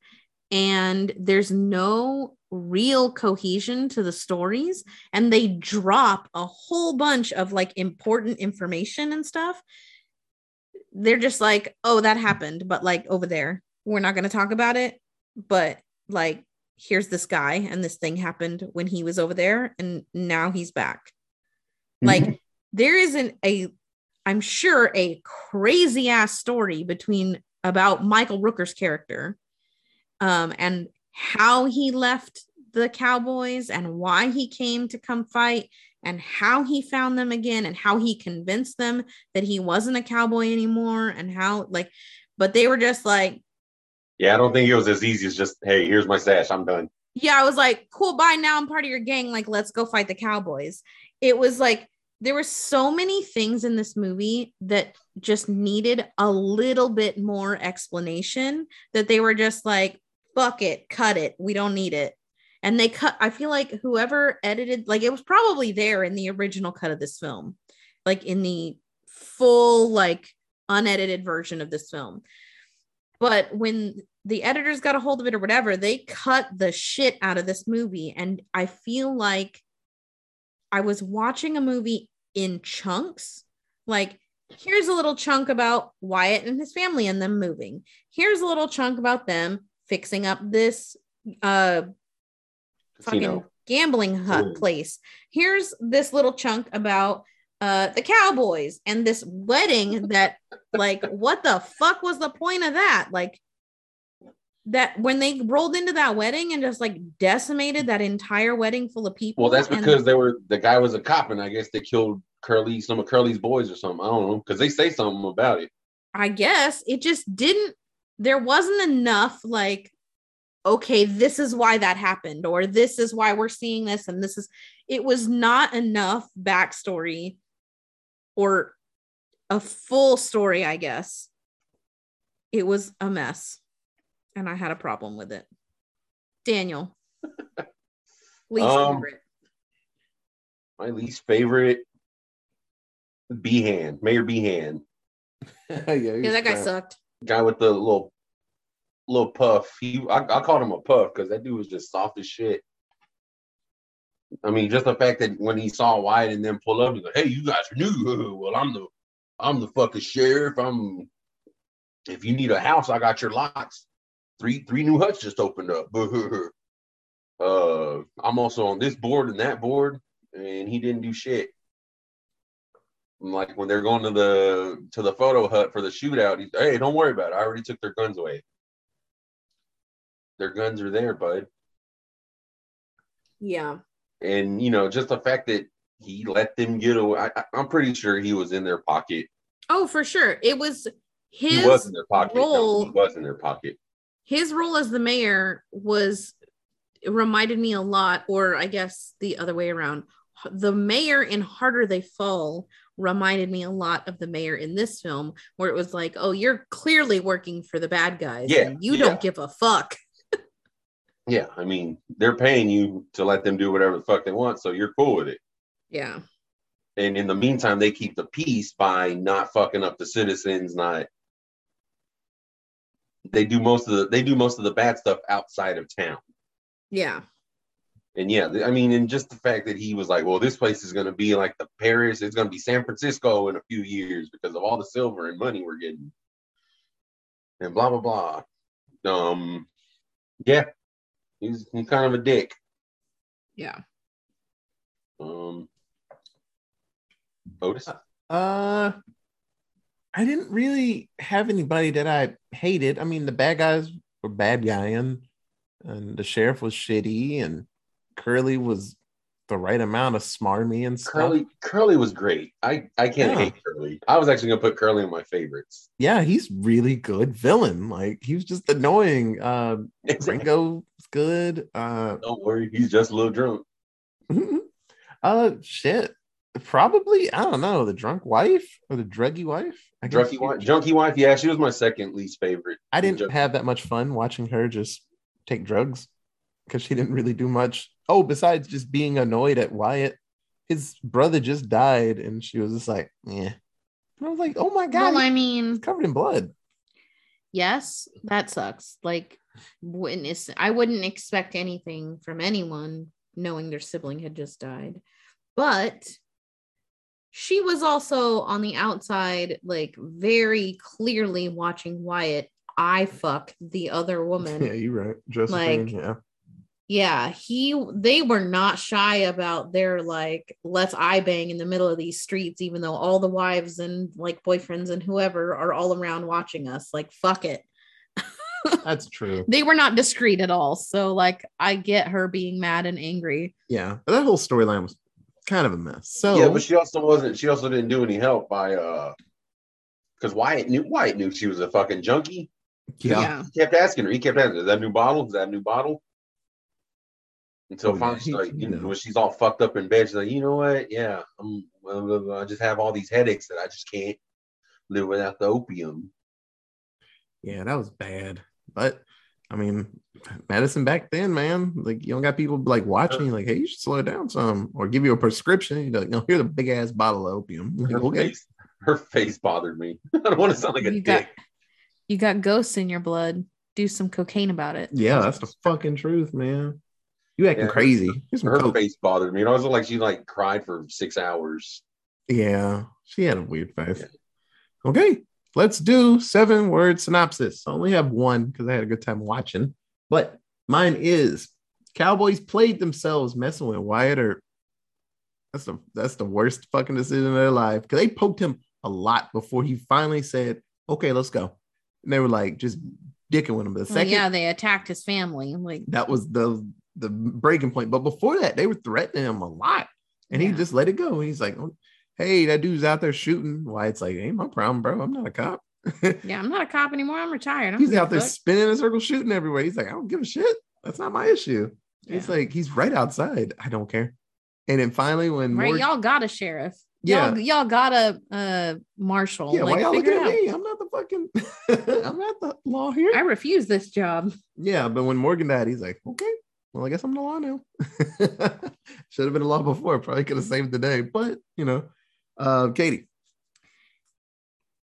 and there's no real cohesion to the stories and they drop a whole bunch of like important information and stuff. They're just like oh that happened but like over there we're not going to talk about it but like here's this guy and this thing happened when he was over there and now he's back. Like there isn't a i'm sure a crazy ass story between about michael rooker's character um and how he left the cowboys and why he came to come fight and how he found them again and how he convinced them that he wasn't a cowboy anymore and how like but they were just like Yeah, I don't think it was as easy as just, hey, here's my stash. I'm done. yeah, I was like, cool, bye. Now I'm part of your gang. Like, let's go fight the Cowboys. It was like there were so many things in this movie that just needed a little bit more explanation that they were just like, fuck it, cut it. We don't need it. And they cut, I feel like whoever edited, like it was probably there in the original cut of this film, like in the full, like unedited version of this film. But when the editors got a hold of it or whatever, they cut the shit out of this movie. And I feel like I was watching a movie in chunks. Like, here's a little chunk about Wyatt and his family and them moving. Here's a little chunk about them fixing up this uh fucking gambling hut Ooh. place. Here's this little chunk about uh the Cowboys and this wedding that like what the fuck was the point of that? Like that when they rolled into that wedding and just like decimated that entire wedding full of people. Well, that's because they were the guy was a cop, and I guess they killed Curly, some of Curly's boys or something. I don't know because they say something about it. I guess it just didn't, there wasn't enough like, okay, this is why that happened, or this is why we're seeing this, and this is, it was not enough backstory or a full story, I guess. It was a mess, and I had a problem with it. Daniel, least Um, favorite. My least favorite, Behan, Mayor Behan, yeah, Yeah, that guy sucked. Guy with the little little puff. He, I, I called him a puff because that dude was just soft as shit. I mean, just the fact that when he saw Wyatt and then pull up, he's like, "Hey, you guys are new. Well, I'm the, I'm the fucking sheriff. I'm. If you need a house, I got your lots. Three, three new huts just opened up. uh, I'm also on this board and that board, and he didn't do shit. Like when they're going to the to the photo hut for the shootout, he's hey, don't worry about it. I already took their guns away. Their guns are there, bud. Yeah. and you know just the fact that he let them get away I, i'm pretty sure he was in their pocket Oh, for sure. It was his he was in their pocket No, role. he was in their pocket his role as the mayor was it reminded me a lot or i guess the other way around the mayor in harder they fall reminded me a lot of the mayor in this film where it was like oh you're clearly working for the bad guys Yeah, and you yeah. don't give a fuck. Yeah i mean they're paying you to let them do whatever the fuck they want so you're cool with it. Yeah. And in the meantime they keep the peace by not fucking up the citizens not they do most of the they do most of the bad stuff outside of town. Yeah And yeah, I mean, and just the fact that he was like, well, this place is going to be like the Paris, it's going to be San Francisco in a few years because of all the silver and money we're getting. And blah, blah, blah. Um, yeah, he's, he's kind of a dick. yeah Um, Otis? Uh, I didn't really have anybody that I hated. I mean, the bad guys were bad guying, and the sheriff was shitty, and Curly was the right amount of smarmy and stuff. Curly Curly was great. I I can't Yeah. hate Curly. I was actually gonna put Curly in my favorites. Yeah, he's really good villain. Like he was just annoying. Uh Ringo's good. Uh Don't worry, he's just a little drunk. uh shit. Probably, I don't know, the drunk wife or the druggy wife. I Drunky wife, junkie wife. Yeah, she was my second least favorite. I didn't have that much fun watching her just take drugs because she didn't really do much. Oh, besides just being annoyed at Wyatt, his brother just died, and she was just like, "Yeah." And I was like, "Oh my god, well, I mean, covered in blood." yes, that sucks. Like, witness, I wouldn't expect anything from anyone knowing their sibling had just died, but she was also on the outside, like very clearly watching Wyatt. I fuck the other woman. Yeah, you're right, Josephine. Like- yeah, yeah he they were not shy about their like let's eye bang in the middle of these streets even though all the wives and like boyfriends and whoever are all around watching us like fuck it that's true. they were not discreet at all so like i get her being mad and angry Yeah, but that whole storyline was kind of a mess. So Yeah, but she also wasn't. She also didn't do any help by uh, because Wyatt knew Wyatt knew she was a fucking junkie. yeah, He kept asking her. He kept asking, "Is that a new bottle? Is that a new bottle?" Until Oh, finally, she's he- like, you know, when she's all fucked up in bed, she's like, "You know what? Yeah, I'm. Well, I just have all these headaches that I just can't live without the opium." yeah, that was bad. But I mean, medicine back then, man, like you don't got people like watching, you, like, hey, you should slow down some, or give you a prescription. You're like, no, here's a big ass bottle of opium. Like, Her okay, face, her face bothered me. I don't want to sound like a You dick. got- you got ghosts in your blood do some cocaine about it yeah, that's the fucking truth, man. You acting Yeah, crazy. Here's some her face bothered me. And I was like, she like cried for six hours. Yeah, she had a weird face. Okay, let's do seven word synopsis. I only have one because I had a good time watching, but mine is Cowboys played themselves messing with Wyatt or that's the that's the worst fucking decision of their life because they poked him a lot before he finally said, "Okay, let's go." And they were like just dicking with him. The Well, second yeah they attacked his family like that was the the breaking point. But before that, they were threatening him a lot, and he just let it go. He's like, "Oh, "Hey, that dude's out there shooting." Why? It's like, ain't my problem, bro. I'm not a cop. yeah i'm not a cop anymore i'm retired I don't he's out there fuck. spinning in a circle, shooting everywhere. He's like, I don't give a shit. That's not my issue. It's Yeah. like he's right outside. I don't care. And then finally, when right Morgan, y'all got a sheriff yeah, y'all, y'all got a uh marshal yeah, why y'all looking at me? I'm not the fucking, I'm not the law here. i refuse this job Yeah, but when Morgan died, he's like, okay, well, I guess I'm the law now. Should have been the law before. Probably could have saved the day, but you know, uh, Katie.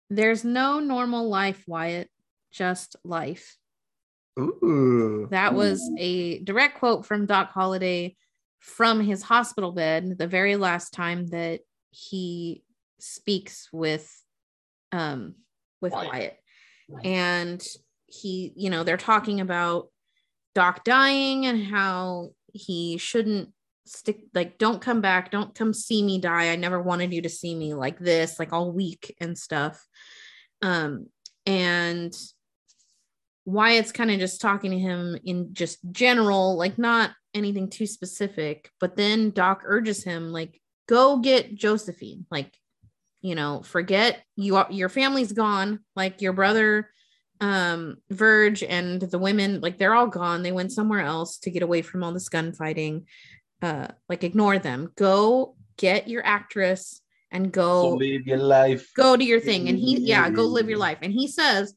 There's no normal life, Wyatt, just life. Ooh, That was a direct quote from Doc Holliday from his hospital bed the very last time that he speaks with um with Wyatt. Wyatt. And he, you know, they're talking about Doc dying and how he shouldn't stick like don't come back, don't come see me die. I never wanted you to see me like this, like all weak and stuff. Um and Wyatt's kind of just talking to him in just general, like not anything too specific. But then Doc urges him, like, go get Josephine. Like, you know, forget you your family's gone. Like your brother, um, Virge and the women, like they're all gone. They went somewhere else to get away from all this gunfighting. Uh, like ignore them. Go get your actress and Go go live your life. go to your thing. And he, yeah, go live your life. And he says,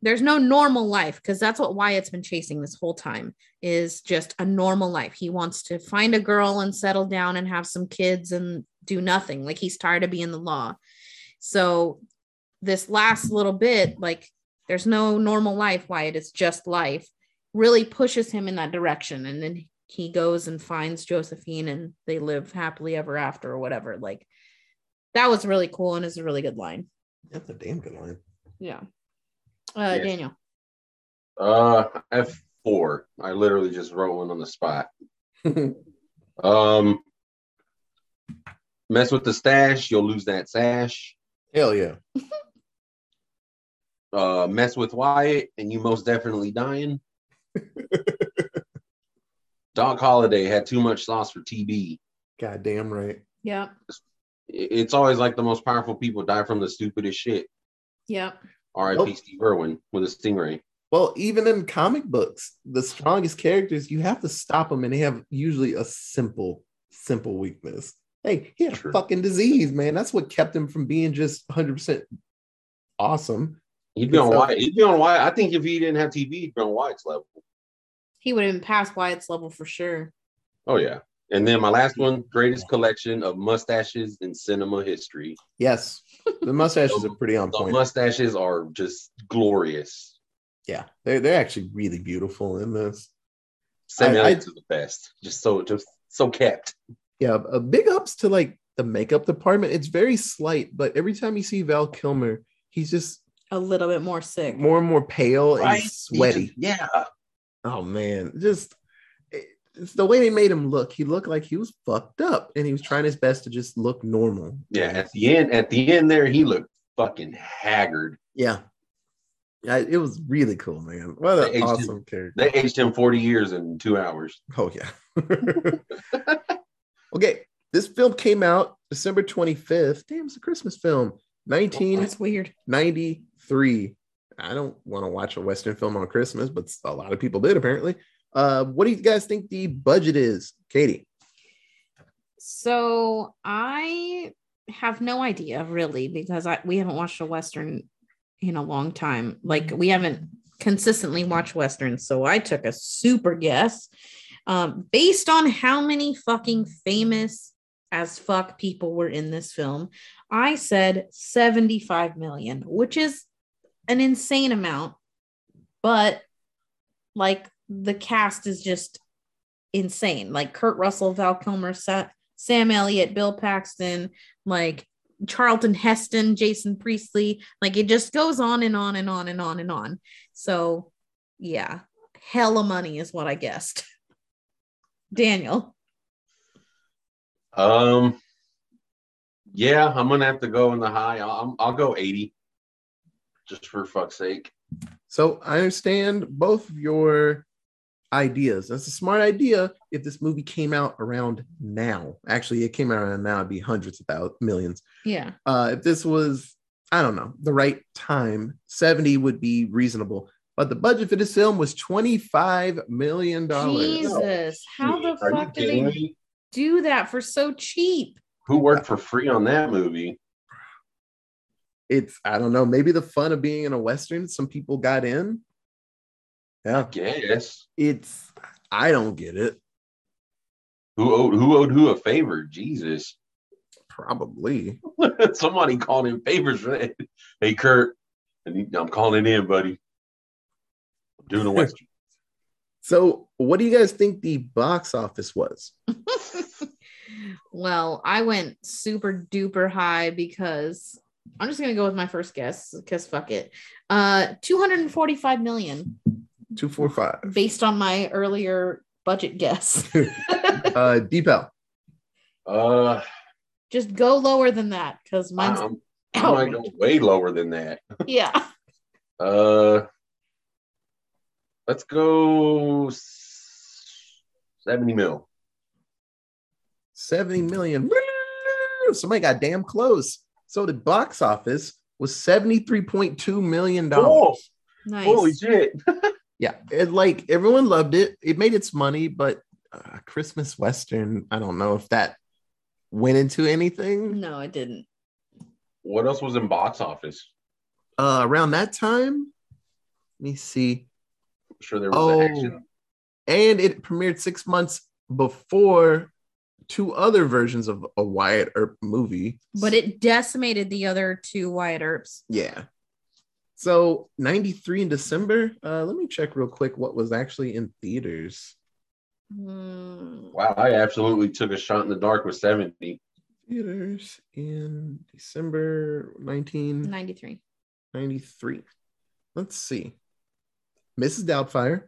there's no normal life because that's what Wyatt's been chasing this whole time is just a normal life. He wants to find a girl and settle down and have some kids and do nothing. Like he's tired of being the law. So this last little bit, like there's no normal life, Wyatt. It's just life. Really pushes him in that direction. And then he goes and finds Josephine and they live happily ever after or whatever. Like that was really cool and is a really good line. that's a damn good line. Yeah. Uh, Yes. Daniel. Uh, F four. I literally just wrote one on the spot. Um, mess with the stash, you'll lose that sash. Hell yeah. Uh, mess with Wyatt, and you most definitely dying. Doc Holliday had too much sauce for TB. God damn right. Yep. It's always like the most powerful people die from the stupidest shit. Yep. R.I.P. Nope. Steve Irwin with a stingray. Well, even in comic books, the strongest characters, you have to stop them and they have usually a simple, simple weakness. Hey, he had True. a fucking disease, man. That's what kept him from being just 100% awesome. He'd be on So- Wyatt. He'd be on Wyatt. I think if he didn't have TB, he'd be on Wyatt's level. He would have been past Wyatt's level for sure. Oh yeah. And then my last one, greatest collection of mustaches in cinema history. Yes, the mustaches are pretty on The point. mustaches are just glorious. yeah, they're, they're actually really beautiful in this. Samuel I- L. is the best. Just so just so kept. Yeah, a big ups to like the makeup department. It's very slight, but every time you see Val Kilmer, he's just A little bit more sick. more and more pale and sweaty. Yeah. Oh man, just it's the way they made him look. He looked like he was fucked up, and he was trying his best to just look normal. Yeah. At the end, at the end there, he looked fucking haggard. yeah. Yeah, it was really cool, man. What They an aged awesome character. They aged him 40 years in two hours. Oh yeah. okay, this film came out December 25th. Damn, it's a Christmas film. 1993. That's weird. I don't want to watch a Western film on Christmas, but a lot of people did apparently. Uh, what do you guys think the budget is, Katie? So I have no idea really because I we haven't watched a western in a long time. Like we haven't consistently watched westerns, so I took a super guess um, based on how many fucking famous as fuck people were in this film. I said 75 million, which is an insane amount, but like the cast is just insane. Like Kurt Russell, Val Kilmer, Sa- Sam Elliott, Bill Paxton, like Charlton Heston, Jason Priestley. Like it just goes on and on and on and on and on. So, yeah, hella money is what I guessed. Daniel, Um, yeah, I'm gonna have to go in the high. I'll, I'll go 80, just for fuck's sake. So I understand both of your ideas. That's a smart idea if this movie came out around now. Actually, it came out around now, it'd be hundreds of thousands, millions. yeah, Uh, if this was, I don't know, the right time, 70 would be reasonable. But the budget for this film was $25 million. Jesus, how the Are fuck did they me? do that for so cheap? Who worked for free on that movie? It's, I don't know, maybe the fun of being in a Western, some people got in. Yeah, Guess it's, I don't get it. who owed who owed who a favor? Jesus, Probably. somebody called in favors for that. Hey, Kurt, I need- I'm calling in, buddy. I'm doing a western. So, what do you guys think the box office was? well, I went super duper high because I'm just gonna go with my first guess because fuck it. Uh 245 million 245. based on my earlier budget guess. uh, Deepel. Uh, just go lower than that because mine's I'm, I might go way lower than that. yeah. Uh, let's go 70 mil. 70 million. Somebody got damn close. So the box office was $73.2 million. Oh, Nice. holy shit. Yeah, it, like everyone loved it. It made its money, but uh, Christmas Western, I don't know if that went into anything. No, it didn't. What else was in box office? Uh, around that time, let me see. I'm sure there was Oh. action. And it premiered six months before two other versions of a Wyatt Earp movie. But it decimated the other two Wyatt Earps. Yeah. So 93 in December. Uh, let me check real quick what was actually in theaters. Hmm. Wow, I absolutely took a shot in the dark with 70. Theaters in December 1993. 93. Let's see. Mrs. Doubtfire,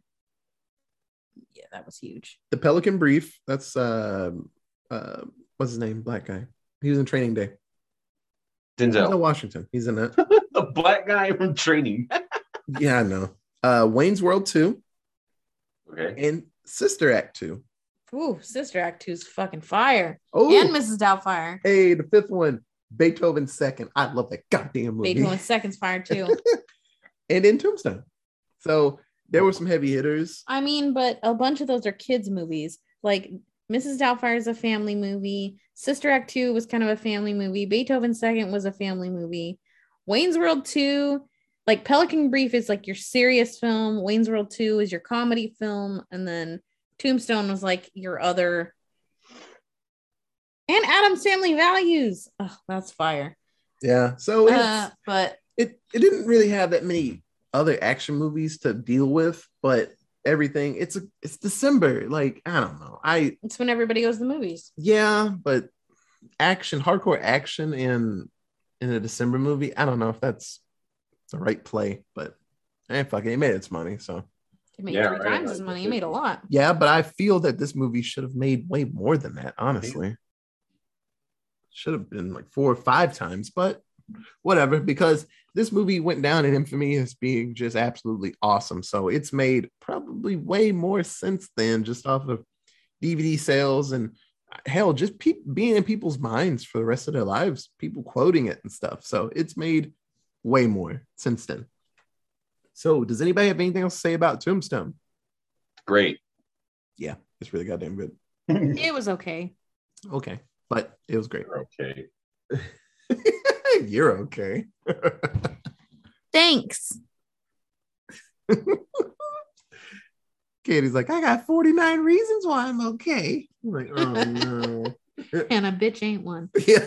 Yeah, that was huge. The Pelican Brief. That's uh, uh, what's his name? Black guy. He was in Training Day. Denzel Denzel, Washington. He's in that. the black guy from training. yeah, I know. Uh, Wayne's World 2 okay. and Sister Act 2. Ooh, Sister Act 2's fucking fire. Oh, And Mrs. Doubtfire. hey, the fifth one, Beethoven second. I love that goddamn movie. Beethoven second's fire too. and in Tombstone. So there were some heavy hitters. I mean, but a bunch of those are kids' movies. Like Mrs. Doubtfire is a family movie. Sister Act 2 was kind of a family movie. Beethoven second was a family movie. Wayne's World 2, like Pelican Brief is like your serious film. Wayne's World 2 is your comedy film. And then Tombstone was like your other. And Addams Family Values. Oh, that's fire. Yeah. So Uh, but it it didn't really have that many other action movies to deal with, but everything it's a it's December. Like I don't know. I it's when everybody goes to the movies. yeah, but action, hardcore action in in a December movie. I don't know if that's the right play, but eh, fuck it, it made its money. So It made Yeah, three right. times as money. It made a lot. yeah, but I feel that this movie should have made way more than that. Honestly, should have been like four or five times, but whatever. Because this movie went down in infamy as being just absolutely awesome. So it's made probably way more sense than just off of DVD sales and uh, hell, just pe- being in people's minds for the rest of their lives, people quoting it and stuff. So it's made way more since then. So, does anybody have anything else to say about Tombstone? Great. Yeah, it's really goddamn good. It was okay. Okay, but it was great. okay. You're okay. Thanks. Katie's like, I got 49 reasons why I'm okay. I'm like, oh no. And a bitch ain't one. yeah.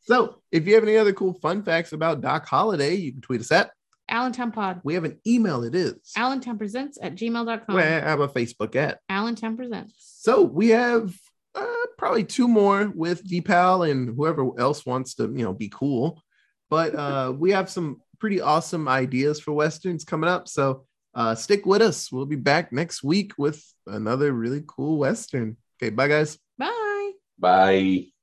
so, if you have any other cool fun facts about Doc Holliday, you can tweet us at. Allentown Pod. We have an email. It is. Allentown Presents at gmail.com. We have a Facebook at. Allentown Presents. So we have uh, probably two more with Deepal and whoever else wants to, you know, be cool. But uh, we have some pretty awesome ideas for westerns coming up. So uh, stick with us. We'll be back next week with another really cool western. Okay, bye guys. Bye. Bye.